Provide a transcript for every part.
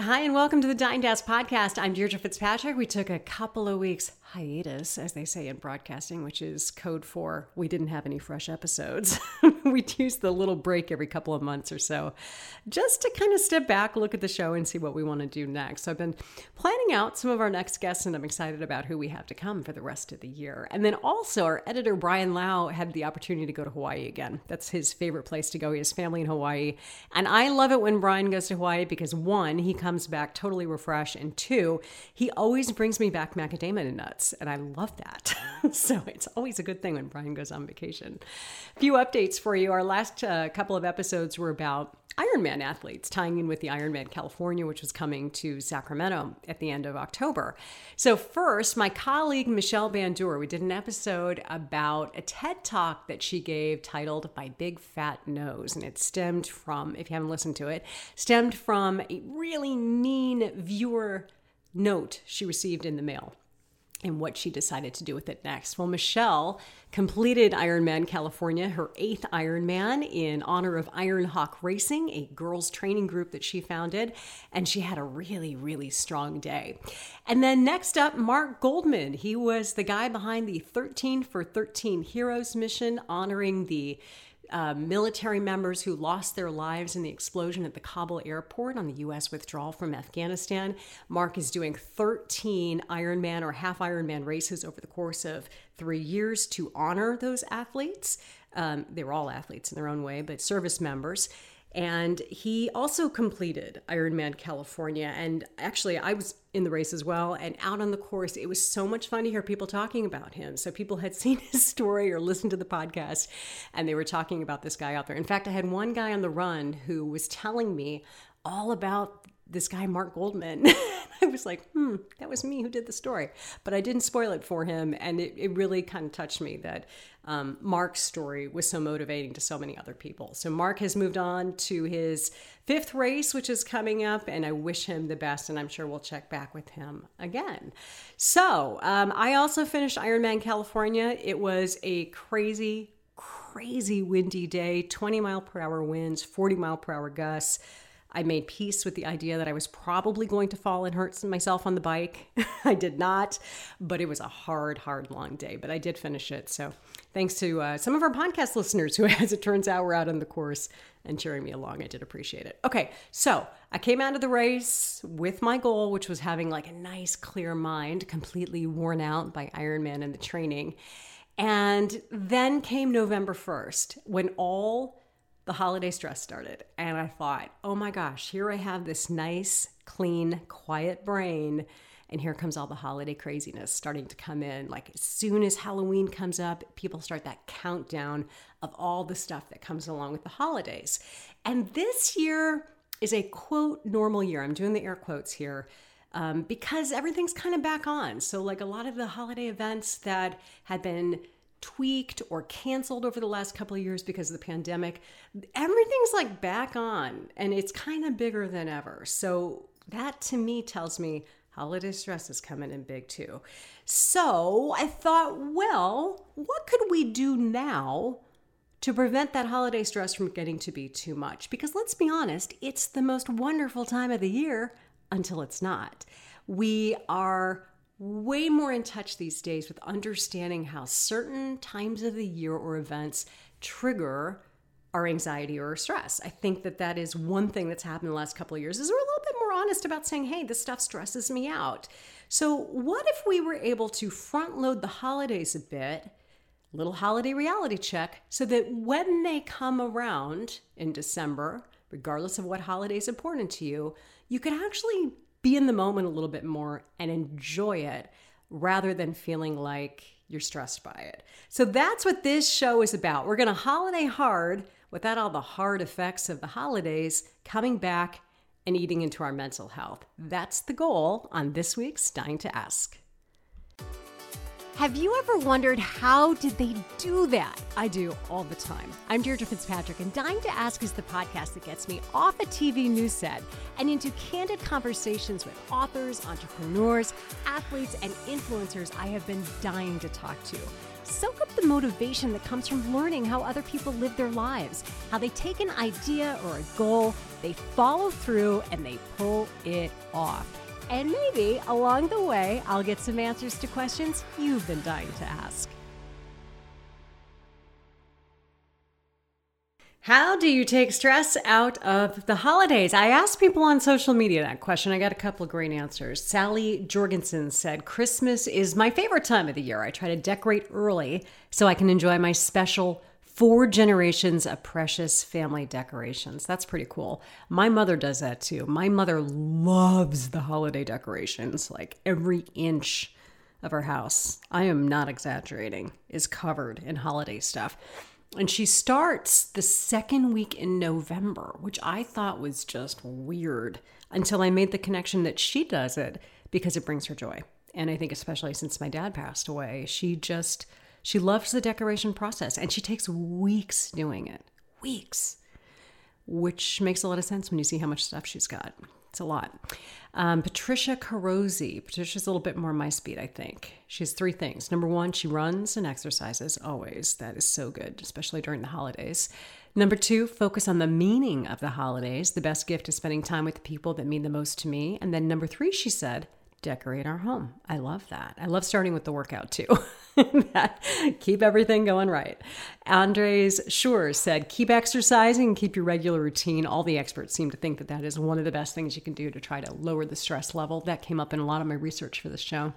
Hi, and welcome to the Dying to Ask podcast. I'm Deirdre Fitzpatrick. We took a couple of weeks hiatus, as they say in broadcasting, which is code for we didn't have any fresh episodes. we use the little break every couple of months or so just to kind of step back, look at the show, and see what we want to do next. So I've been planning out some of our next guests, and I'm excited about who we have to come for the rest of the year. And then also, our editor, Brian Lau, had the opportunity to go to Hawaii again. That's his favorite place to go. He has family in Hawaii. And I love it when Brian goes to Hawaii because one, he comes back totally refreshed, and two, he always brings me back macadamia nuts nuts, and I love that. so it's always a good thing when Brian goes on vacation. A few updates for you. Our last uh, couple of episodes were about Ironman athletes, tying in with the Ironman California, which was coming to Sacramento at the end of October. So, first, my colleague Michelle Bandur, we did an episode about a TED talk that she gave titled My Big Fat Nose. And it stemmed from, if you haven't listened to it, stemmed from a really mean viewer note she received in the mail and what she decided to do with it next. Well, Michelle completed Ironman California, her eighth Ironman, in honor of Iron Hawk Racing, a girls' training group that she founded, and she had a really, really strong day. And then next up, Mark Goldman. He was the guy behind the 13 for 13 Heroes mission, honoring the uh, military members who lost their lives in the explosion at the Kabul airport on the U.S. withdrawal from Afghanistan. Mark is doing 13 Ironman or half Ironman races over the course of three years to honor those athletes. Um, they were all athletes in their own way, but service members. And he also completed Ironman California. And actually, I was in the race as well. And out on the course, it was so much fun to hear people talking about him. So people had seen his story or listened to the podcast, and they were talking about this guy out there. In fact, I had one guy on the run who was telling me all about this guy, Mark Goldman. I was like, hmm, that was me who did the story. But I didn't spoil it for him. And it, it really kind of touched me that um, Mark's story was so motivating to so many other people. So Mark has moved on to his fifth race, which is coming up. And I wish him the best. And I'm sure we'll check back with him again. So um, I also finished Ironman California. It was a crazy, crazy windy day 20 mile per hour winds, 40 mile per hour gusts. I made peace with the idea that I was probably going to fall and hurt myself on the bike. I did not, but it was a hard, hard, long day. But I did finish it. So thanks to uh, some of our podcast listeners who, as it turns out, were out on the course and cheering me along. I did appreciate it. Okay, so I came out of the race with my goal, which was having like a nice, clear mind, completely worn out by Ironman and the training. And then came November 1st when all the holiday stress started. And I thought, oh my gosh, here I have this nice, clean, quiet brain. And here comes all the holiday craziness starting to come in. Like, as soon as Halloween comes up, people start that countdown of all the stuff that comes along with the holidays. And this year is a quote normal year. I'm doing the air quotes here. Um, because everything's kind of back on. So, like a lot of the holiday events that had been tweaked or canceled over the last couple of years because of the pandemic. Everything's like back on and it's kind of bigger than ever. So that to me tells me holiday stress is coming in big too. So I thought, well, what could we do now to prevent that holiday stress from getting to be too much? Because let's be honest, it's the most wonderful time of the year until it's not. We are way more in touch these days with understanding how certain times of the year or events trigger our anxiety or our stress. I think that that is one thing that's happened in the last couple of years is we're a little bit more honest about saying, "Hey, this stuff stresses me out." So, what if we were able to front load the holidays a bit? Little holiday reality check so that when they come around in December, regardless of what holiday is important to you, you can actually be in the moment a little bit more and enjoy it rather than feeling like you're stressed by it. So that's what this show is about. We're going to holiday hard without all the hard effects of the holidays coming back and eating into our mental health. That's the goal on this week's Dying to Ask. Have you ever wondered how did they do that? I do all the time. I'm Deirdre Fitzpatrick, and Dying to Ask is the podcast that gets me off a TV news set and into candid conversations with authors, entrepreneurs, athletes, and influencers I have been dying to talk to. Soak up the motivation that comes from learning how other people live their lives, how they take an idea or a goal, they follow through, and they pull it off. And maybe along the way, I'll get some answers to questions you've been dying to ask. How do you take stress out of the holidays? I asked people on social media that question. I got a couple of great answers. Sally Jorgensen said, Christmas is my favorite time of the year. I try to decorate early so I can enjoy my special four generations of precious family decorations. That's pretty cool. My mother does that too. My mother loves the holiday decorations, like every inch of her house. I am not exaggerating, is covered in holiday stuff. And she starts the second week in November, which I thought was just weird until I made the connection that she does it because it brings her joy. And I think, especially since my dad passed away, she just she loves the decoration process and she takes weeks doing it. Weeks. Which makes a lot of sense when you see how much stuff she's got. It's a lot. Um, Patricia Carosi. Patricia's a little bit more my speed, I think. She has three things. Number one, she runs and exercises always. That is so good, especially during the holidays. Number two, focus on the meaning of the holidays. The best gift is spending time with the people that mean the most to me. And then number three, she said, decorate our home. I love that. I love starting with the workout too. keep everything going right. Andres Sure said, keep exercising, keep your regular routine. All the experts seem to think that that is one of the best things you can do to try to lower the stress level. That came up in a lot of my research for this show.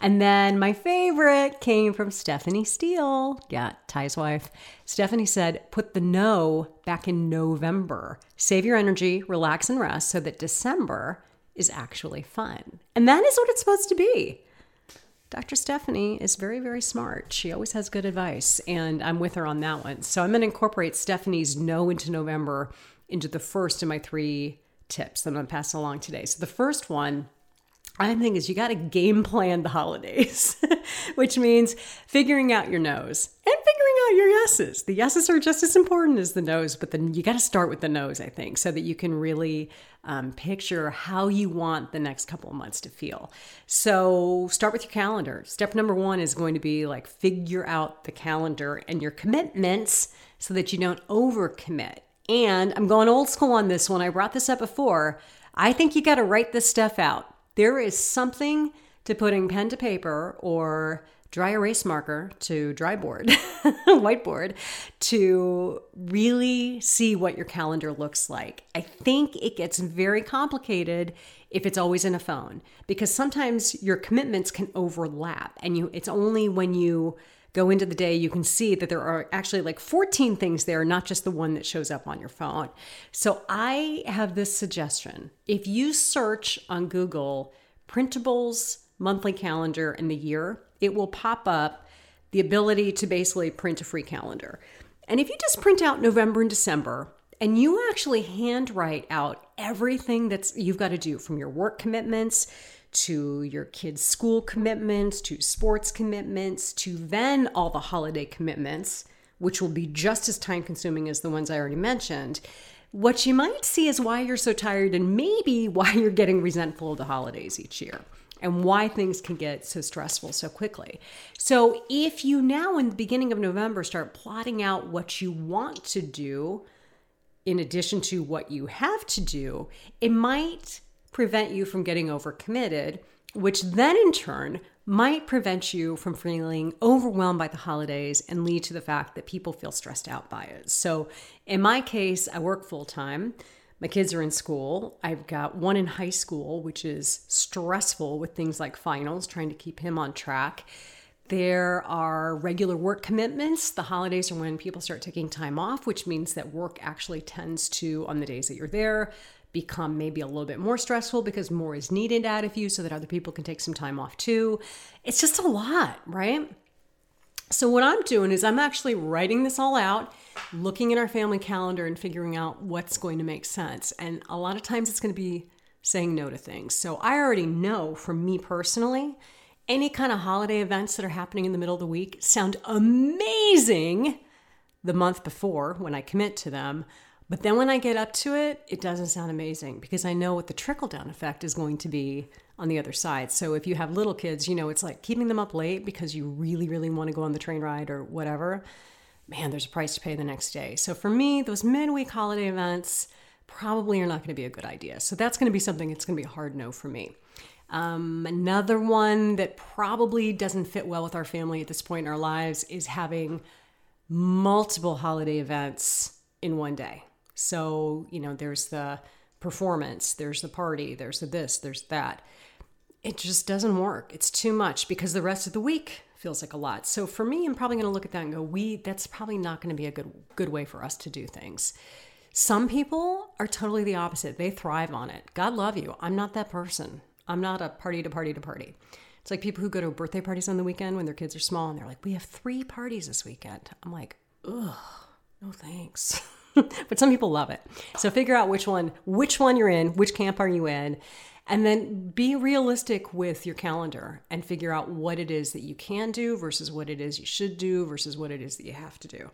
And then my favorite came from Stephanie Steele. Yeah, Ty's wife. Stephanie said, put the no back in November. Save your energy, relax and rest so that December is actually fun. And that is what it's supposed to be. Dr. Stephanie is very, very smart. She always has good advice, and I'm with her on that one. So I'm going to incorporate Stephanie's no into November into the first of my three tips that I'm going to pass along today. So the first one I think is you got to game plan the holidays, which means figuring out your no's and figuring out your yeses. The yeses are just as important as the no's, but then you got to start with the no's, I think, so that you can really um, picture how you want the next couple of months to feel. So start with your calendar. Step number one is going to be like figure out the calendar and your commitments so that you don't overcommit. And I'm going old school on this one. I brought this up before. I think you got to write this stuff out there is something to putting pen to paper or dry erase marker to dry board, whiteboard, to really see what your calendar looks like. I think it gets very complicated if it's always in a phone because sometimes your commitments can overlap and you it's only when you go into the day, you can see that there are actually like 14 things there, not just the one that shows up on your phone. So I have this suggestion. If you search on Google printables, monthly calendar, and the year, it will pop up the ability to basically print a free calendar. And if you just print out November and December, and you actually handwrite out everything that's you've got to do from your work commitments to your kids' school commitments, to sports commitments, to then all the holiday commitments, which will be just as time consuming as the ones I already mentioned. What you might see is why you're so tired and maybe why you're getting resentful of the holidays each year and why things can get so stressful so quickly. So, if you now in the beginning of November start plotting out what you want to do in addition to what you have to do, it might prevent you from getting overcommitted, which then in turn might prevent you from feeling overwhelmed by the holidays and lead to the fact that people feel stressed out by it. So, in my case, I work full time. My kids are in school. I've got one in high school, which is stressful with things like finals, trying to keep him on track. There are regular work commitments. The holidays are when people start taking time off, which means that work actually tends to, on the days that you're there, become maybe a little bit more stressful because more is needed out of you so that other people can take some time off too. It's just a lot, right? So, what I'm doing is I'm actually writing this all out, looking at our family calendar and figuring out what's going to make sense. And a lot of times it's going to be saying no to things. So, I already know from me personally, any kind of holiday events that are happening in the middle of the week sound amazing the month before when I commit to them. But then when I get up to it, it doesn't sound amazing because I know what the trickle down effect is going to be on the other side. So if you have little kids, you know, it's like keeping them up late because you really, really want to go on the train ride or whatever. Man, there's a price to pay the next day. So for me, those midweek holiday events probably are not going to be a good idea. So that's going to be something it's going to be a hard no for me. Um, another one that probably doesn't fit well with our family at this point in our lives is having multiple holiday events in one day. So, you know, there's the performance, there's the party, there's the this, there's that. It just doesn't work. It's too much because the rest of the week feels like a lot. So for me, I'm probably going to look at that and go, "We that's probably not going to be a good good way for us to do things." Some people are totally the opposite. They thrive on it. God love you. I'm not that person. I'm not a party to party to party. It's like people who go to birthday parties on the weekend when their kids are small and they're like, "We have 3 parties this weekend." I'm like, "Ugh, no thanks." but some people love it. So figure out which one which one you're in, which camp are you in, and then be realistic with your calendar and figure out what it is that you can do versus what it is you should do versus what it is that you have to do.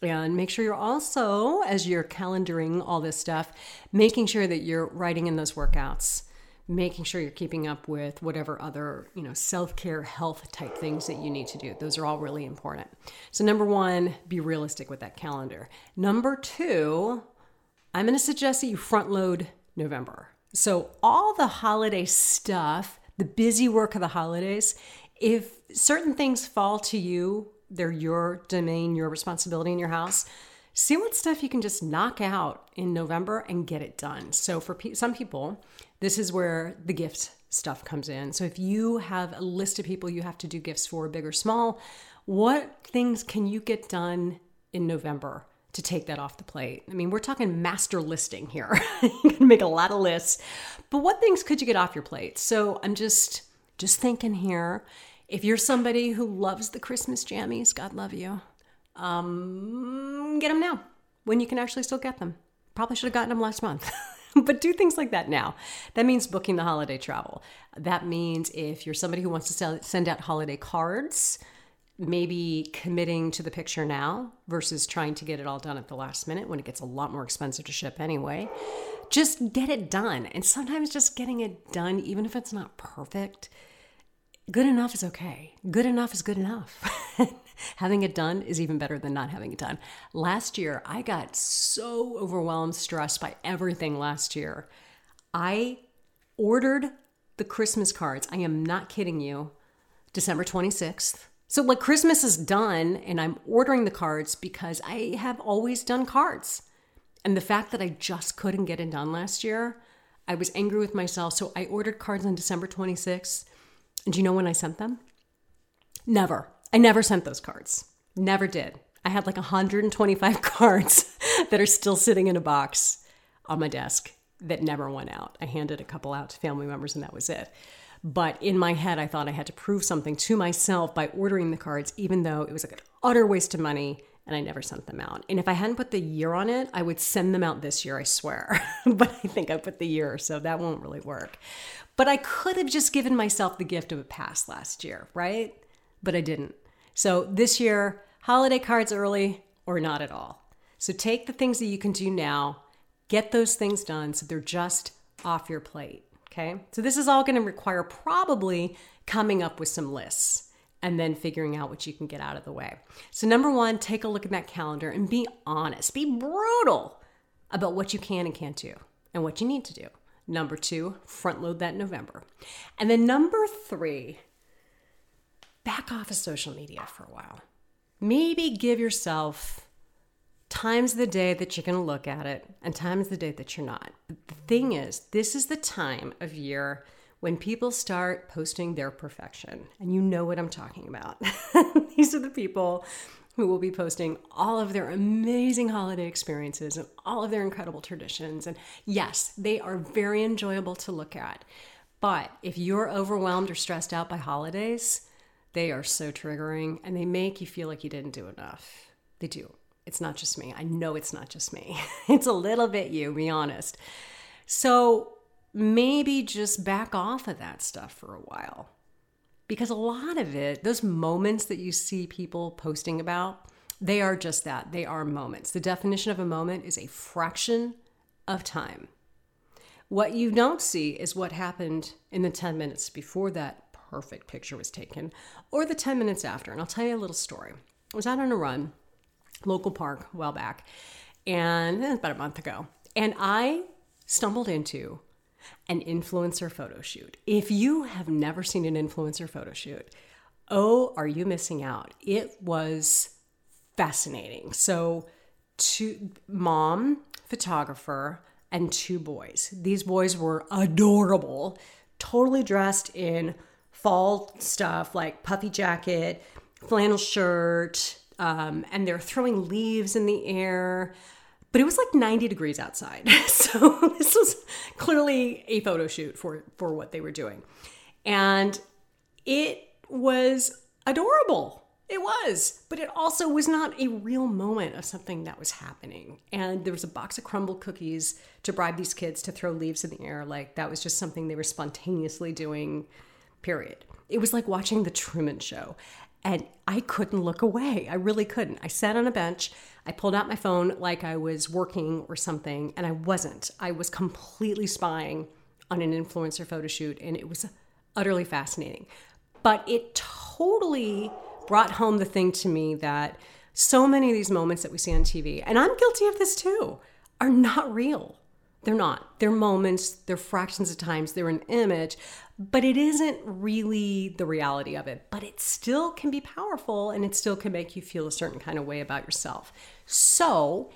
And make sure you're also, as you're calendaring all this stuff, making sure that you're writing in those workouts making sure you're keeping up with whatever other you know self-care health type things that you need to do. Those are all really important. So number one be realistic with that calendar. Number two i'm going to suggest that you front load november so all the holiday stuff the busy work of the holidays if certain things fall to you they're your domain your responsibility in your house see what stuff you can just knock out in November and get it done. So for pe- some people, this is where the gift stuff comes in. So if you have a list of people you have to do gifts for, big or small, what things can you get done in November? To take that off the plate. I mean, we're talking master listing here. you can make a lot of lists, but what things could you get off your plate? So I'm just just thinking here. If you're somebody who loves the Christmas jammies, God love you. Um, get them now when you can actually still get them. Probably should have gotten them last month. but do things like that now. That means booking the holiday travel. That means if you're somebody who wants to sell, send out holiday cards, maybe committing to the picture now versus trying to get it all done at the last minute when it gets a lot more expensive to ship anyway. Just get it done. And sometimes just getting it done, even if it's not perfect, good enough is okay. Good enough is good enough. having it done is even better than not having it done. Last year, I got so overwhelmed, stressed by everything last year. I ordered the Christmas cards. I am not kidding you. December 26th. So, like, Christmas is done, and I'm ordering the cards because I have always done cards. And the fact that I just couldn't get it done last year, I was angry with myself. So, I ordered cards on December 26th. And do you know when I sent them? Never. I never sent those cards. Never did. I had like 125 cards that are still sitting in a box on my desk that never went out. I handed a couple out to family members and that was it. But in my head, I thought I had to prove something to myself by ordering the cards, even though it was like an utter waste of money and I never sent them out. And if I hadn't put the year on it, I would send them out this year, I swear. but I think I put the year, so that won't really work. But I could have just given myself the gift of a pass last year, right? But I didn't. So this year, holiday cards early or not at all. So take the things that you can do now, get those things done so they're just off your plate. Okay. So this is all going to require probably coming up with some lists and then figuring out what you can get out of the way. So, number one, take a look at that calendar and be honest, be brutal about what you can and can't do and what you need to do. Number two, front load that November. And then number three, back off of social media for a while. Maybe give yourself times the day that you're going to look at it and times the day that you're not. But the thing is, this is the time of year when people start posting their perfection. And you know what I'm talking about. These are the people who will be posting all of their amazing holiday experiences and all of their incredible traditions. And yes, they are very enjoyable to look at. But if you're overwhelmed or stressed out by holidays, they are so triggering and they make you feel like you didn't do enough. They do. It's not just me. I know it's not just me. it's a little bit you, be honest. So maybe just back off of that stuff for a while because a lot of it, those moments that you see people posting about, they are just that. They are moments. The definition of a moment is a fraction of time. What you don't see is what happened in the 10 minutes before that perfect picture was taken or the 10 minutes after. And I'll tell you a little story. I was out on a run, local park, a while back, and eh, about a month ago. And I stumbled into an influencer photo shoot. If you have never seen an influencer photo shoot, oh, are you missing out? It was fascinating. So, two mom, photographer, and two boys. These boys were adorable, totally dressed in fall stuff like puffy jacket, flannel shirt, um, and they're throwing leaves in the air. But it was like 90 degrees outside. So this was clearly a photo shoot for, for what they were doing. And it was adorable. It was, but it also was not a real moment of something that was happening. And there was a box of Crumbl cookies to bribe these kids to throw leaves in the air. Like that was just something they were spontaneously doing, period. It was like watching The Truman Show. And I couldn't look away. I really couldn't. I sat on a bench. I pulled out my phone like I was working or something, and I wasn't. I was completely spying on an influencer photo shoot, and it was utterly fascinating. But it totally brought home the thing to me that so many of these moments that we see on TV, and I'm guilty of this too, are not real. They're not. They're moments, they're fractions of times, they're an image, but it isn't really the reality of it. But it still can be powerful and it still can make you feel a certain kind of way about yourself. So,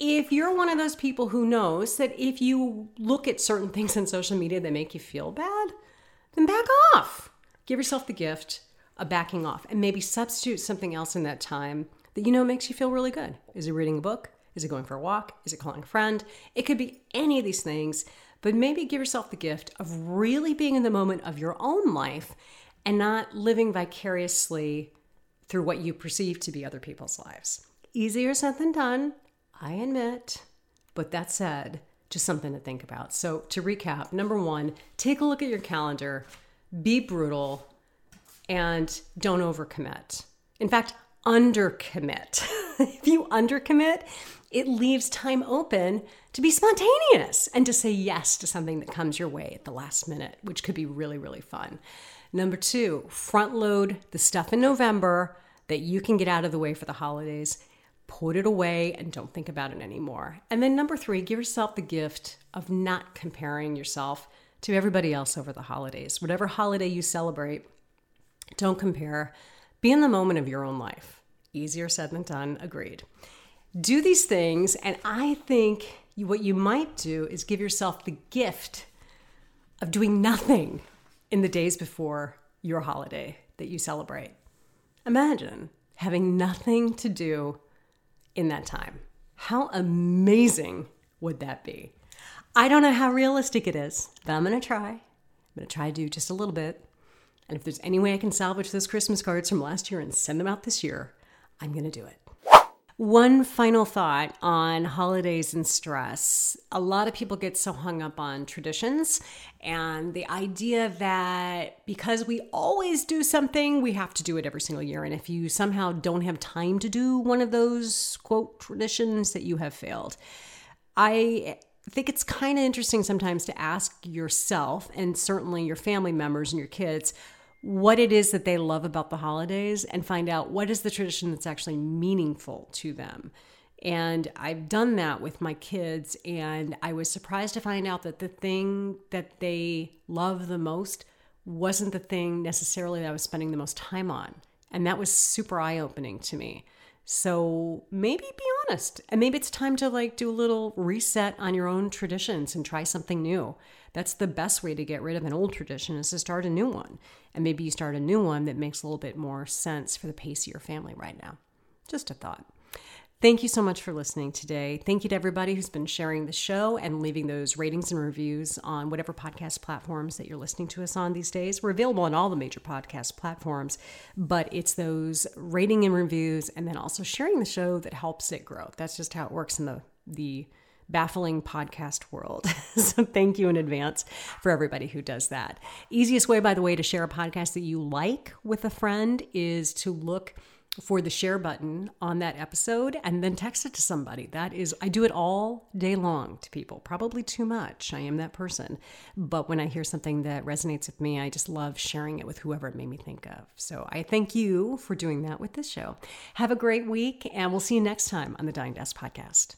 if you're one of those people who knows that if you look at certain things on social media that make you feel bad, then back off. Give yourself the gift of backing off and maybe substitute something else in that time that you know makes you feel really good. Is it reading a book? Is it going for a walk? Is it calling a friend? It could be any of these things, but maybe give yourself the gift of really being in the moment of your own life and not living vicariously through what you perceive to be other people's lives. Easier said than done, I admit. But that said, just something to think about. So, to recap, number one, take a look at your calendar, be brutal, and don't overcommit. In fact, undercommit. if you undercommit, it leaves time open to be spontaneous and to say yes to something that comes your way at the last minute, which could be really, really fun. Number two, front load the stuff in November that you can get out of the way for the holidays. Put it away and don't think about it anymore. And then number three, give yourself the gift of not comparing yourself to everybody else over the holidays. Whatever holiday you celebrate, don't compare. Be in the moment of your own life. Easier said than done, agreed do these things. And I think what you might do is give yourself the gift of doing nothing in the days before your holiday that you celebrate. Imagine having nothing to do in that time. How amazing would that be? I don't know how realistic it is, but I'm to try. I'm to try to do just a little bit. And if there's any way I can salvage those Christmas cards from last year and send them out this year, I'm to do it. One final thought on holidays and stress. A lot of people get so hung up on traditions and the idea that because we always do something, we have to do it every single year. And if you somehow don't have time to do one of those quote traditions, that you have failed. I think it's kind of interesting sometimes to ask yourself and certainly your family members and your kids what it is that they love about the holidays and find out what is the tradition that's actually meaningful to them. And I've done that with my kids, and I was surprised to find out that the thing that they love the most wasn't the thing necessarily that I was spending the most time on. And that was super eye opening to me. So maybe be honest. And maybe it's time to like do a little reset on your own traditions and try something new. That's the best way to get rid of an old tradition is to start a new one. And maybe you start a new one that makes a little bit more sense for the pace of your family right now. Just a thought. Thank you so much for listening today. Thank you to everybody who's been sharing the show and leaving those ratings and reviews on whatever podcast platforms that you're listening to us on these days. We're available on all the major podcast platforms, but it's those rating and reviews and then also sharing the show that helps it grow. That's just how it works in the the baffling podcast world. so thank you in advance for everybody who does that. Easiest way, by the way, to share a podcast that you like with a friend is to look for the share button on that episode and then text it to somebody. That is, I do it all day long to people, probably too much. I am that person. But when I hear something that resonates with me, I just love sharing it with whoever it made me think of. So I thank you for doing that with this show. Have a great week, and we'll see you next time on the Dying to Ask Podcast.